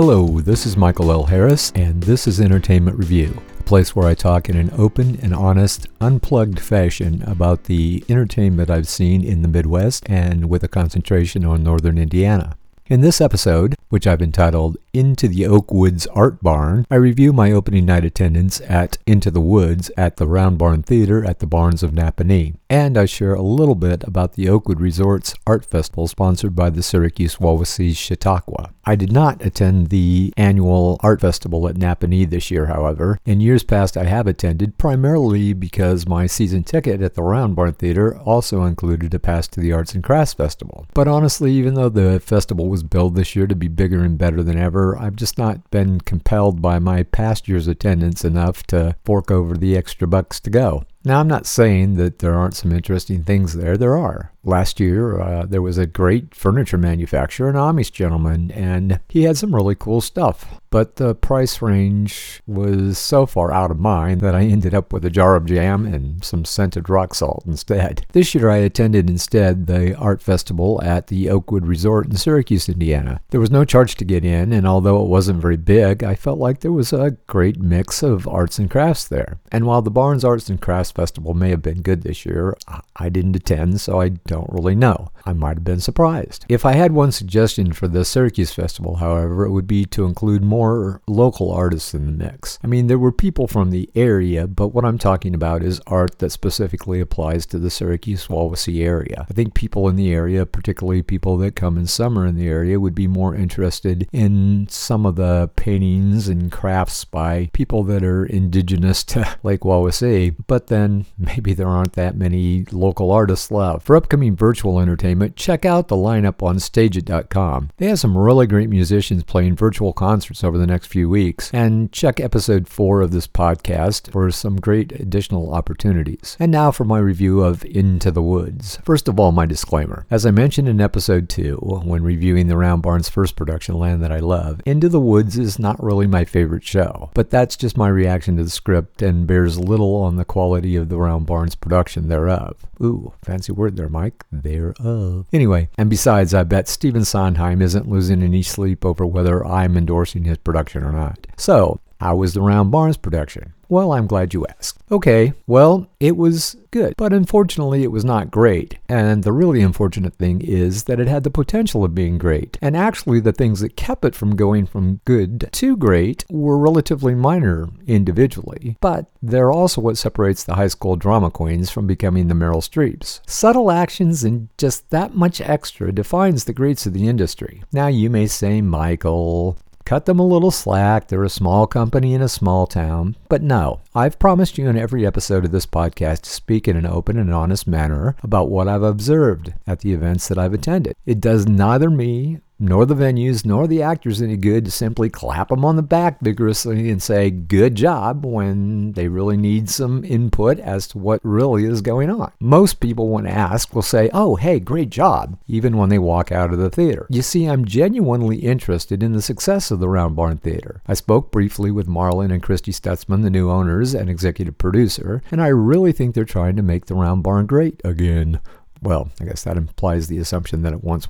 Hello, this is Michael L. Harris, and this is Entertainment Review, a place where I talk in an open and honest, unplugged fashion about the entertainment I've seen in the Midwest and with a concentration on Northern Indiana. In this episode, which I've entitled Into the Oak Woods Art Barn, I review my opening night attendance at Into the Woods at the Round Barn Theater at the Barns of Nappanee. And I share a little bit about the Oakwood Resorts Art Festival sponsored by the Syracuse Wawasee Chautauqua. I did not attend the annual art festival at Nappanee this year, however. In years past, I have attended primarily because my season ticket at the Round Barn Theater also included a pass to the Arts and Crafts Festival. But honestly, even though the festival was billed this year to be bigger and better than ever, I've just not been compelled by my past year's attendance enough to fork over the extra bucks to go. Now, I'm not saying that there aren't some interesting things there. There are. Last year, uh, there was a great furniture manufacturer, an Amish gentleman, and he had some really cool stuff. But the price range was so far out of mine that I ended up with a jar of jam and some scented rock salt instead. This year, I attended instead the art festival at the Oakwood Resort in Syracuse, Indiana. There was no charge to get in, and although it wasn't very big, I felt like there was a great mix of arts and crafts there. And while the Barns Arts and Crafts Festival may have been good this year, I didn't attend, so I don't really know. I might have been surprised. If I had one suggestion for the Syracuse Festival, however, it would be to include more local artists in the mix. I mean, there were people from the area, but what I'm talking about is art that specifically applies to the Syracuse Wawasee area. I think people in the area, particularly people that come in summer in the area, would be more interested in some of the paintings and crafts by people that are indigenous to Lake Wawasee, but then maybe there aren't that many local artists left. For upcoming virtual entertainment, check out the lineup on stageit.com. They have some really great musicians playing virtual concerts over the next few weeks, and check episode 4 of this podcast for some great additional opportunities. And now for my review of Into the Woods. First of all, my disclaimer. As I mentioned in episode 2, when reviewing the Round Barn's first production, Land That I Love, Into the Woods is not really my favorite show, but that's just my reaction to the script and bears little on the quality of the Round Barn's production thereof. Ooh, fancy word there, Mike. Thereof. Anyway, and besides, I bet Stephen Sondheim isn't losing any sleep over whether I'm endorsing his production or not. So, how was the Round Barns production? Well, I'm glad you asked. Okay, well, it was good, but unfortunately it was not great. And the really unfortunate thing is that it had the potential of being great. And actually, the things that kept it from going from good to great were relatively minor individually, but they're also what separates the high school drama queens from becoming the Meryl Streeps. Subtle actions and just that much extra defines the greats of the industry. Now, you may say, Michael, cut them a little slack. They're a small company in a small town. But no, I've promised you in every episode of this podcast to speak in an open and honest manner about what I've observed at the events that I've attended. It does neither me nor the venues, nor the actors any good to simply clap them on the back vigorously and say, good job, when they really need some input as to what really is going on. Most people, when asked, will say, oh, hey, great job, even when they walk out of the theater. You see, I'm genuinely interested in the success of the Round Barn Theater. I spoke briefly with Marlon and Christy Stutzman, the new owners and executive producer, and I really think they're trying to make the Round Barn great again. Well, I guess that implies the assumption that it once.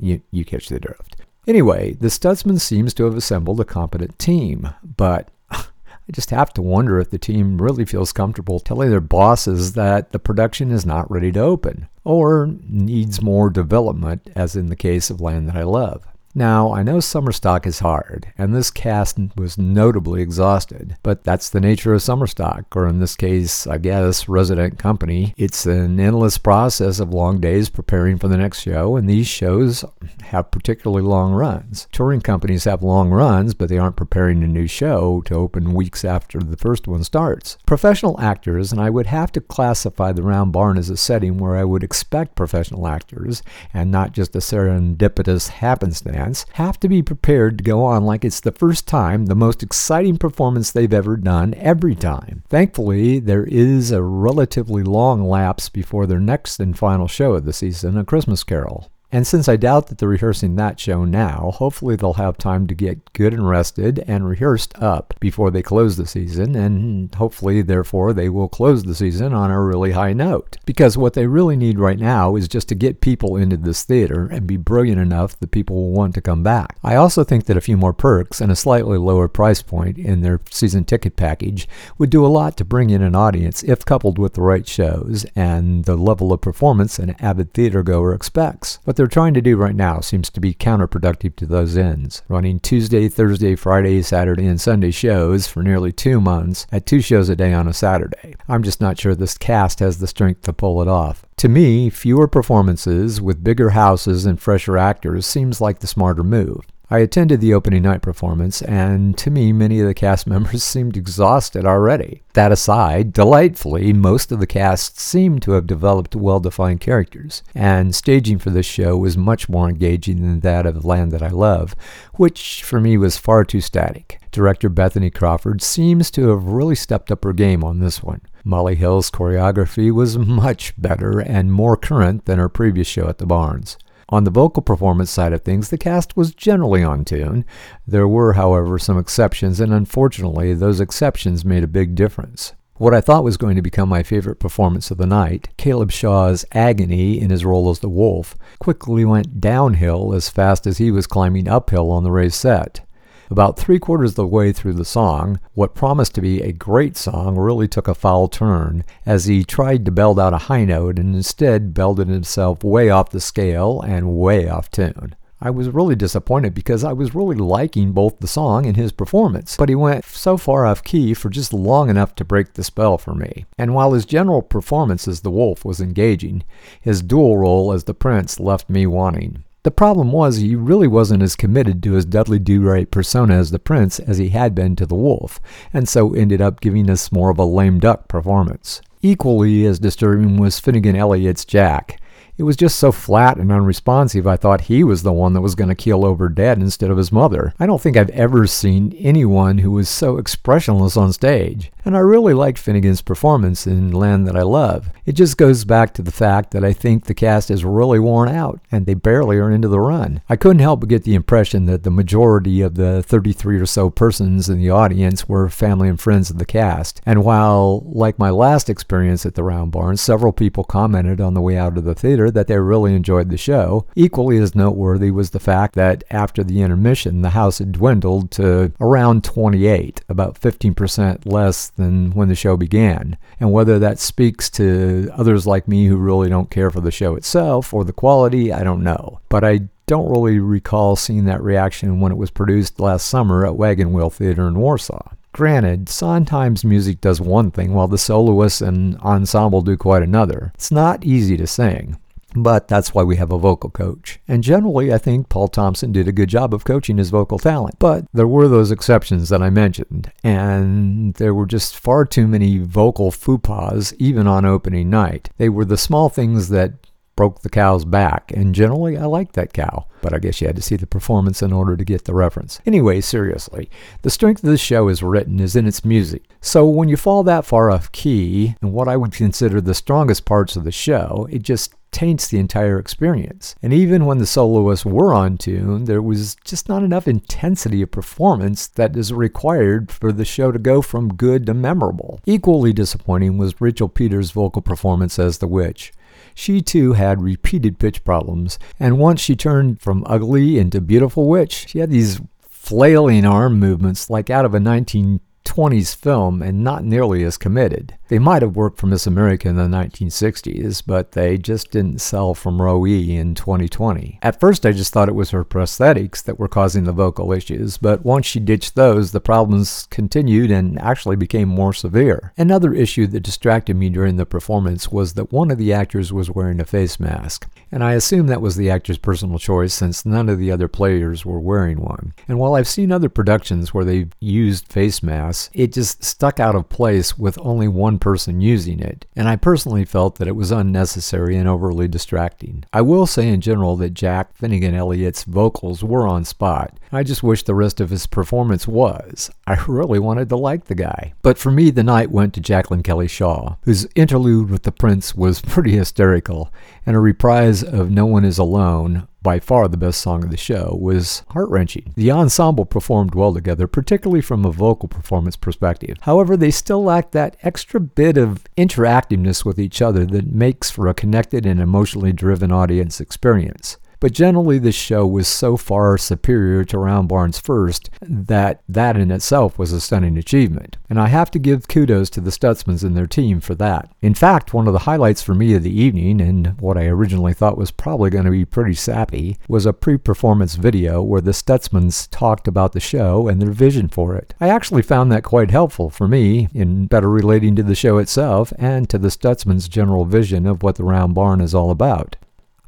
You, you catch the drift. Anyway, the Stutzman seems to have assembled a competent team, but I just have to wonder if the team really feels comfortable telling their bosses that the production is not ready to open or needs more development, as in the case of Land That I Love. Now, I know summer stock is hard, and this cast was notably exhausted, but that's the nature of summer stock, or in this case, I guess, resident company. It's an endless process of long days preparing for the next show, and these shows have particularly long runs. Touring companies have long runs, but they aren't preparing a new show to open weeks after the first one starts. Professional actors, and I would have to classify the Round Barn as a setting where I would expect professional actors, and not just a serendipitous happenstance have to be prepared to go on like it's the first time, the most exciting performance they've ever done every time. Thankfully, there is a relatively long lapse before their next and final show of the season, A Christmas Carol. And since I doubt that they're rehearsing that show now, hopefully they'll have time to get good and rested and rehearsed up before they close the season, and hopefully, therefore, they will close the season on a really high note. Because what they really need right now is just to get people into this theater and be brilliant enough that people will want to come back. I also think that a few more perks and a slightly lower price point in their season ticket package would do a lot to bring in an audience if coupled with the right shows and the level of performance an avid theater goer expects. What they're trying to do right now seems to be counterproductive to those ends, running Tuesday, Thursday, Friday, Saturday, and Sunday shows for nearly two months at two shows a day on a Saturday. I'm just not sure this cast has the strength to pull it off. To me, fewer performances with bigger houses and fresher actors seems like the smarter move. I attended the opening night performance, and to me, many of the cast members seemed exhausted already. That aside, delightfully, most of the cast seemed to have developed well defined characters, and staging for this show was much more engaging than that of Land That I Love, which for me was far too static. Director Bethany Crawford seems to have really stepped up her game on this one. Molly Hill's choreography was much better and more current than her previous show at the Barns. On the vocal performance side of things, the cast was generally on tune. There were, however, some exceptions, and unfortunately, those exceptions made a big difference. What I thought was going to become my favorite performance of the night, Caleb Shaw's agony in his role as the wolf, quickly went downhill as fast as he was climbing uphill on the race set. About three quarters of the way through the song, what promised to be a great song really took a foul turn as he tried to belt out a high note and instead belted himself way off the scale and way off tune. I was really disappointed because I was really liking both the song and his performance, but he went so far off key for just long enough to break the spell for me. And while his general performance as the wolf was engaging, his dual role as the prince left me wanting. The problem was he really wasn't as committed to his Dudley Do-Right persona as the prince as he had been to the wolf, and so ended up giving us more of a lame duck performance. Equally as disturbing was Finnegan Elliott's Jack. It was just so flat and unresponsive, I thought he was the one that was going to keel over dead instead of his mother. I don't think I've ever seen anyone who was so expressionless on stage. And I really liked Finnegan's performance in Land That I Love. It just goes back to the fact that I think the cast is really worn out, and they barely are into the run. I couldn't help but get the impression that the majority of the 33 or so persons in the audience were family and friends of the cast. And while, like my last experience at the Round Barn, several people commented on the way out of the theater that they really enjoyed the show. Equally as noteworthy was the fact that after the intermission, the house had dwindled to around 28, about 15% less than when the show began. And whether that speaks to others like me who really don't care for the show itself or the quality, I don't know. But I don't really recall seeing that reaction when it was produced last summer at Wagon Wheel Theater in Warsaw. Granted, Sondheim's music does one thing while the soloists and ensemble do quite another. It's not easy to sing. But that's why we have a vocal coach. And generally, I think Paul Thompson did a good job of coaching his vocal talent. But there were those exceptions that I mentioned, and there were just far too many vocal pas, even on opening night. They were the small things that broke the cow's back, and generally I liked that cow, but I guess you had to see the performance in order to get the reference. Anyway, seriously, the strength of this show is written is in its music. So when you fall that far off key, and what I would consider the strongest parts of the show, it just taints the entire experience. And even when the soloists were on tune, there was just not enough intensity of performance that is required for the show to go from good to memorable. Equally disappointing was Rachel Peters' vocal performance as the witch. She too had repeated pitch problems, and once she turned from ugly into beautiful witch, she had these flailing arm movements like out of a 1920s film and not nearly as committed. They might have worked for Miss America in the 1960s, but they just didn't sell from Row E in 2020. At first, I just thought it was her prosthetics that were causing the vocal issues, but once she ditched those, the problems continued and actually became more severe. Another issue that distracted me during the performance was that one of the actors was wearing a face mask, and I assume that was the actor's personal choice since none of the other players were wearing one. And while I've seen other productions where they've used face masks, it just stuck out of place with only one person using it, and I personally felt that it was unnecessary and overly distracting. I will say in general that Jack Finnegan Elliott's vocals were on spot. I just wish the rest of his performance was. I really wanted to like the guy. But for me, the night went to Jacqueline Kelly Shaw, whose interlude with the prince was pretty hysterical, and a reprise of No One Is Alone, by far the best song of the show, was heart wrenching. The ensemble performed well together, particularly from a vocal performance perspective. However, they still lacked that extra bit of interactiveness with each other that makes for a connected and emotionally driven audience experience. But generally, this show was so far superior to Round Barn's first that that in itself was a stunning achievement. And I have to give kudos to the Stutzmans and their team for that. In fact, one of the highlights for me of the evening, and what I originally thought was probably going to be pretty sappy, was a pre performance video where the Stutzmans talked about the show and their vision for it. I actually found that quite helpful for me in better relating to the show itself and to the Stutzmans' general vision of what the Round Barn is all about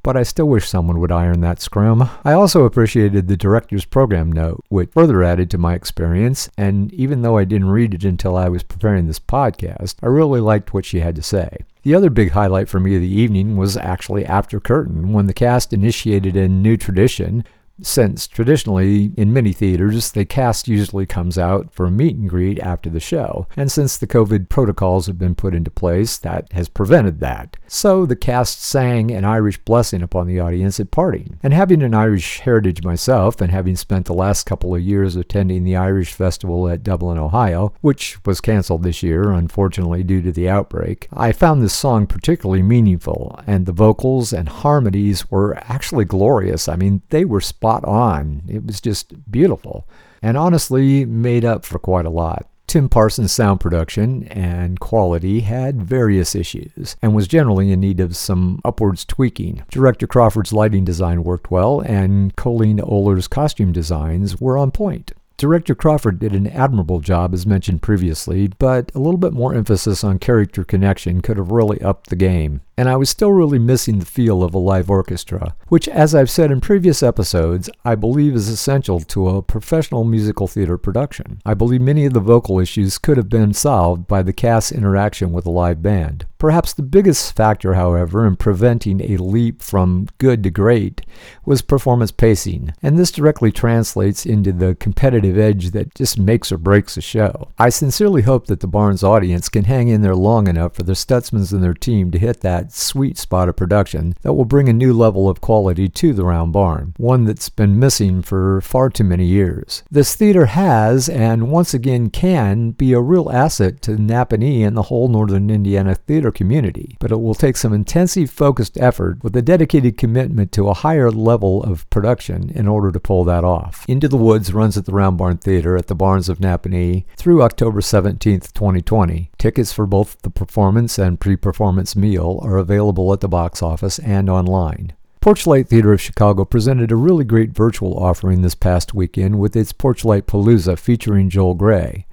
but I still wish someone would iron that scrim. I also appreciated the director's program note, which further added to my experience, and even though I didn't read it until I was preparing this podcast, I really liked what she had to say. The other big highlight for me of the evening was actually after curtain, when the cast initiated a new tradition since. Traditionally in many theaters the cast usually comes out for a meet and greet after the show. And since the covid protocols have been put into place that has prevented that. So the cast sang an irish blessing upon the audience at parting and having an irish heritage myself and having spent the last couple of years attending the irish festival at dublin ohio which was canceled this year unfortunately due to the outbreak i found this song particularly meaningful and the vocals and harmonies were actually glorious. I mean they were spot spot on. It was just beautiful and honestly made up for quite a lot. Tim Parsons' sound production and quality had various issues and was generally in need of some upwards tweaking. Director Crawford's lighting design worked well, and Colleen Oler's costume designs were on point. Director Crawford did an admirable job, as mentioned previously, but a little bit more emphasis on character connection could have really upped the game and I was still really missing the feel of a live orchestra, which, as I've said in previous episodes, I believe is essential to a professional musical theater production. I believe many of the vocal issues could have been solved by the cast's interaction with a live band. Perhaps the biggest factor, however, in preventing a leap from good to great was performance pacing, and this directly translates into the competitive edge that just makes or breaks a show. I sincerely hope that the Barns audience can hang in there long enough for the Stutzmans and their team to hit that sweet spot of production that will bring a new level of quality to the Round Barn, one that's been missing for far too many years. This theater has, and once again can, be a real asset to Nappanee and the whole Northern Indiana theater community, but it will take some intensive focused effort with a dedicated commitment to a higher level of production in order to pull that off. Into the Woods runs at the Round Barn Theater at the Barns of Nappanee through October 17, 2020. Tickets for both the performance and pre-performance meal are available at the box office and online. Porchlight Theater of Chicago presented a really great virtual offering this past weekend with its Porchlight Palooza featuring Joel Grey.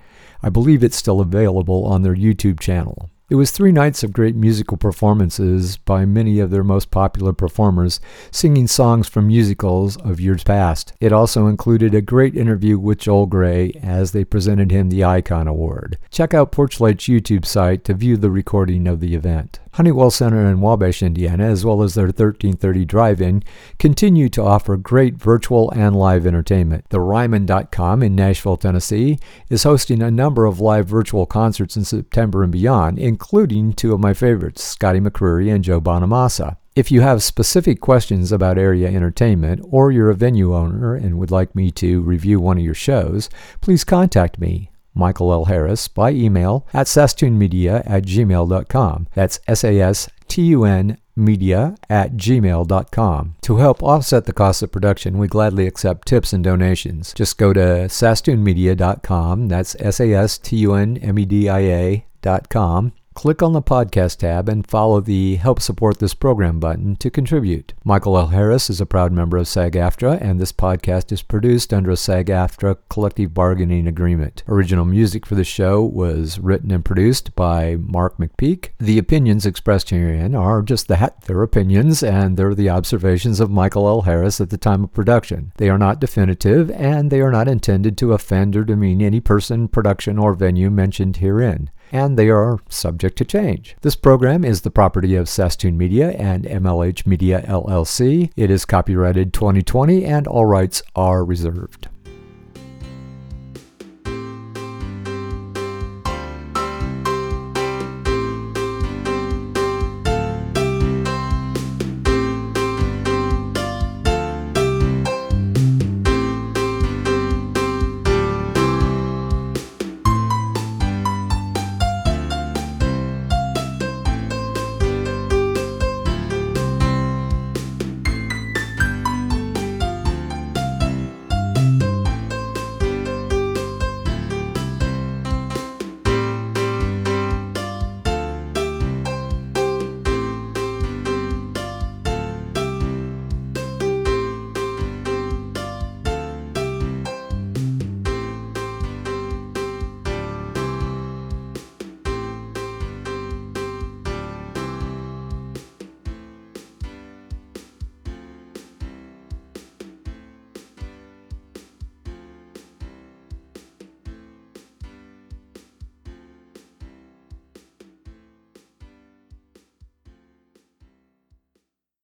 I believe it's still available on their YouTube channel. It was three nights of great musical performances by many of their most popular performers, singing songs from musicals of years past. It also included a great interview with Joel Grey as they presented him the Icon Award. Check out Porchlight's YouTube site to view the recording of the event. Honeywell Center in Wabash, Indiana, as well as their 1330 Drive In, continue to offer great virtual and live entertainment. The Ryman.com in Nashville, Tennessee, is hosting a number of live virtual concerts in September and beyond, including two of my favorites, Scotty McCreery and Joe Bonamassa. If you have specific questions about area entertainment or you're a venue owner and would like me to review one of your shows, please contact me. Michael L. Harris, by email at sastunmedia at gmail.com. That's S A S T U N media at gmail.com. To help offset the cost of production, we gladly accept tips and donations. Just go to sastunmedia.com, that's S A S T U N M E D I A.com Click on the podcast tab and follow the Help Support This Program button to contribute. Michael L. Harris is a proud member of SAG AFTRA, and this podcast is produced under a SAG AFTRA collective bargaining agreement. Original music for the show was written and produced by Mark McPeak. The opinions expressed herein are just that their opinions, and they're the observations of Michael L. Harris at the time of production. They are not definitive, and they are not intended to offend or demean any person, production, or venue mentioned herein and they are subject to change. This program is the property of Sastun Media and MLH Media LLC. It is copyrighted 2020 and all rights are reserved.